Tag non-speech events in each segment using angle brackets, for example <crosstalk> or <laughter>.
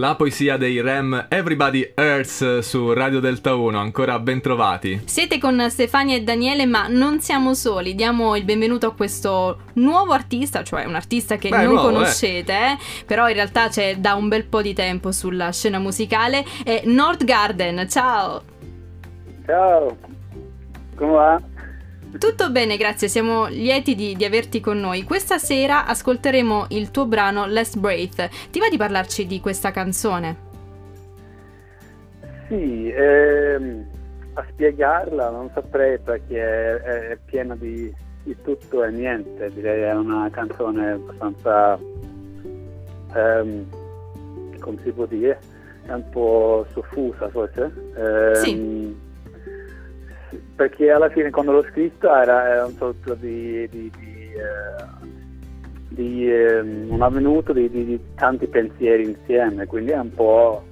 La poesia dei Rem Everybody Hurts su Radio Delta 1, ancora ben trovati. Siete con Stefania e Daniele, ma non siamo soli. Diamo il benvenuto a questo nuovo artista, cioè un artista che Beh, non nuovo, conoscete, eh. però in realtà c'è da un bel po' di tempo sulla scena musicale. È Nord Garden. Ciao! Ciao! Come va? Tutto bene, grazie, siamo lieti di, di, averti con noi. Questa sera ascolteremo il tuo brano Last Breath. Ti va di parlarci di questa canzone? Sì, ehm, a spiegarla non saprei perché è, è piena di, di, tutto e niente. Direi è una canzone abbastanza, ehm, come si può dire, è un po' soffusa forse. Ehm, sì perché alla fine quando l'ho scritta era, era un sorta di, di, di, eh, di eh, un avvenuto di, tanti pensieri insieme, quindi è un po'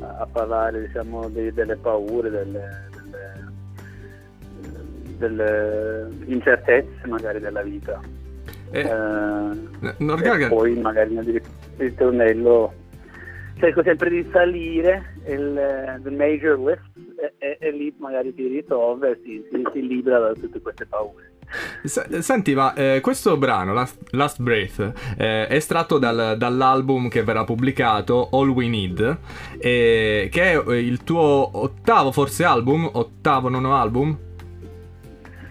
a parlare diciamo, delle paure, delle, delle, delle, incertezze magari della vita. Eh, eh, e poi magari nel ritornello cerco sempre di salire il, il major lift e, e, lì magari ti ritrova e si, si, si libera da tutte queste paure. Senti, ma eh, questo brano, Last, Last Breath, eh, è estratto dal, dall'album che verrà pubblicato, All We Need, eh, che è il tuo ottavo forse album, ottavo nono album?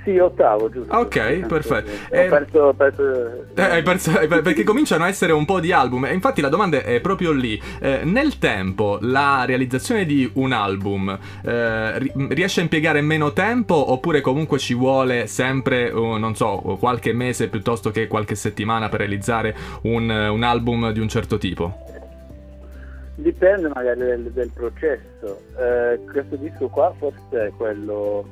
Sì, ottavo, giusto. Ok, perfetto. Eh, perso, perso... Eh, perso, perché cominciano a essere un po' di album. E infatti la domanda è proprio lì. Eh, nel tempo, la realizzazione di un album eh, riesce a impiegare meno tempo oppure comunque ci vuole sempre, uh, non so, qualche mese piuttosto che qualche settimana per realizzare un, un album di un certo tipo? Dipende magari del, del processo. Eh, questo disco qua forse è quello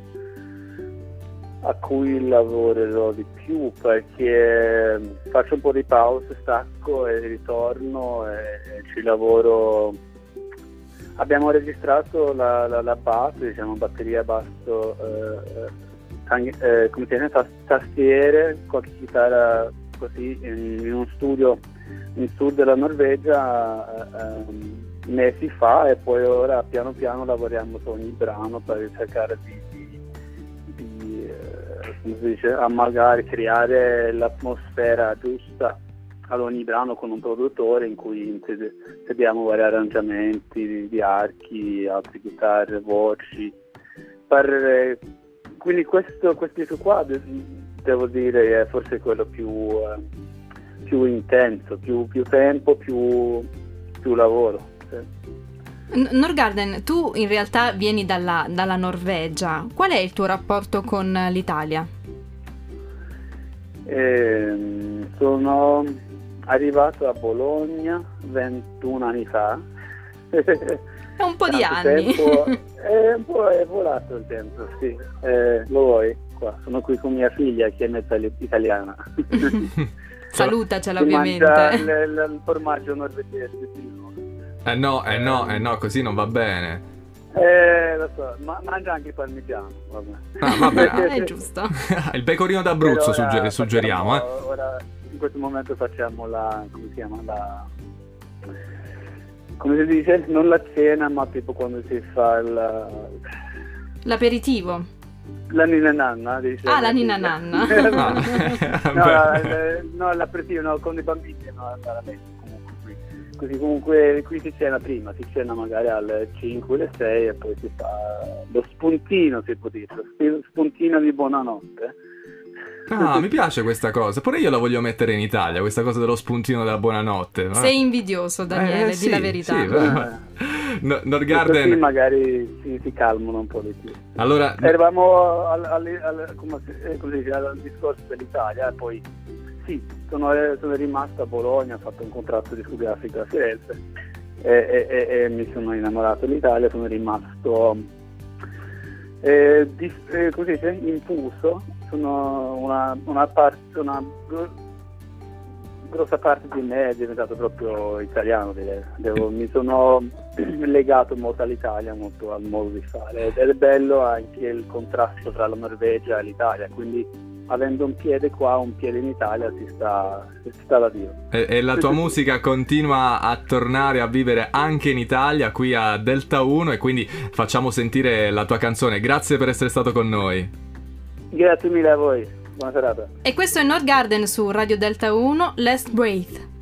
a cui lavorerò di più perché faccio un po' di pause, stacco e ritorno e, ci lavoro. Abbiamo registrato la, la, la base, diciamo batteria basso, eh, tang- eh, come chiama, tastiere, qualche chitarra così in, in, uno studio in sud della Norvegia eh, mesi fa e poi ora piano piano lavoriamo su ogni brano per cercare di come si dice, a magari creare l'atmosfera giusta ad ogni brano con un produttore in cui insediamo vari arrangiamenti di, archi, altre chitarre, voci. Per, quindi questo, questo qua devo dire è forse quello più, eh, più intenso, più, più tempo, più, più lavoro. Sì. Norgarden, tu in realtà vieni dalla, dalla, Norvegia. Qual è il tuo rapporto con l'Italia? Eh, sono arrivato a Bologna 21 anni fa. È un po' di anni. Tempo, <laughs> è un po' è volato il tempo, sì. Eh, lo vuoi? Qua. Sono qui con mia figlia che è mezza italiana. <laughs> Salutacela ovviamente. Mangia il, il formaggio norvegese. Eh no, eh no, eh no, così non va bene. Eh, lo so, ma mangia anche il parmigiano. Vabbè. Ah, vabbè. <laughs> ah, è giusto. <laughs> il pecorino d'Abruzzo ora, sugger- suggeriamo, facciamo, eh. Ora, in questo momento facciamo la, come si chiama, la... Come si dice? Non la cena, ma tipo quando si fa il... L'aperitivo. La nina nanna, dice. Ah, la nina nanna. <laughs> no, no, l'aperitivo, no, con i bambini, no, la, la, così comunque qui si cena prima, si cena magari alle 5, alle 6 e poi si fa lo spuntino, si può dire, lo spuntino di buonanotte. Ah, mi piace questa cosa. Pure io la voglio mettere in Italia, questa cosa dello spuntino della buonanotte. Sei invidioso, Daniele, eh, di la verità. Sì, eh. <laughs> no, Norgarden... Così magari si, si, calmano un po' di più. Allora... Eravamo al, al, al, come, eh, come dice, al discorso dell'Italia e poi sì, sono, sono, rimasto a Bologna, ho fatto un contratto discografico a Firenze e, e, e, e mi sono innamorato dell'Italia, sono rimasto eh, di, eh, così dice, infuso, sono una, una, parte, una grossa parte di me è diventato proprio italiano, Devo, mi sono <clears throat> legato molto all'Italia, molto al modo di fare ed è bello anche il contrasto tra la Norvegia e l'Italia, quindi avendo un piede qua, un piede in Italia, si sta, si sta da Dio. E, e la tua musica continua a tornare a vivere anche in Italia, qui a Delta 1, e quindi facciamo sentire la tua canzone. Grazie per essere stato con noi. Grazie mille a voi, buona serata. E questo è Nord Garden su Radio Delta 1, Last Breath.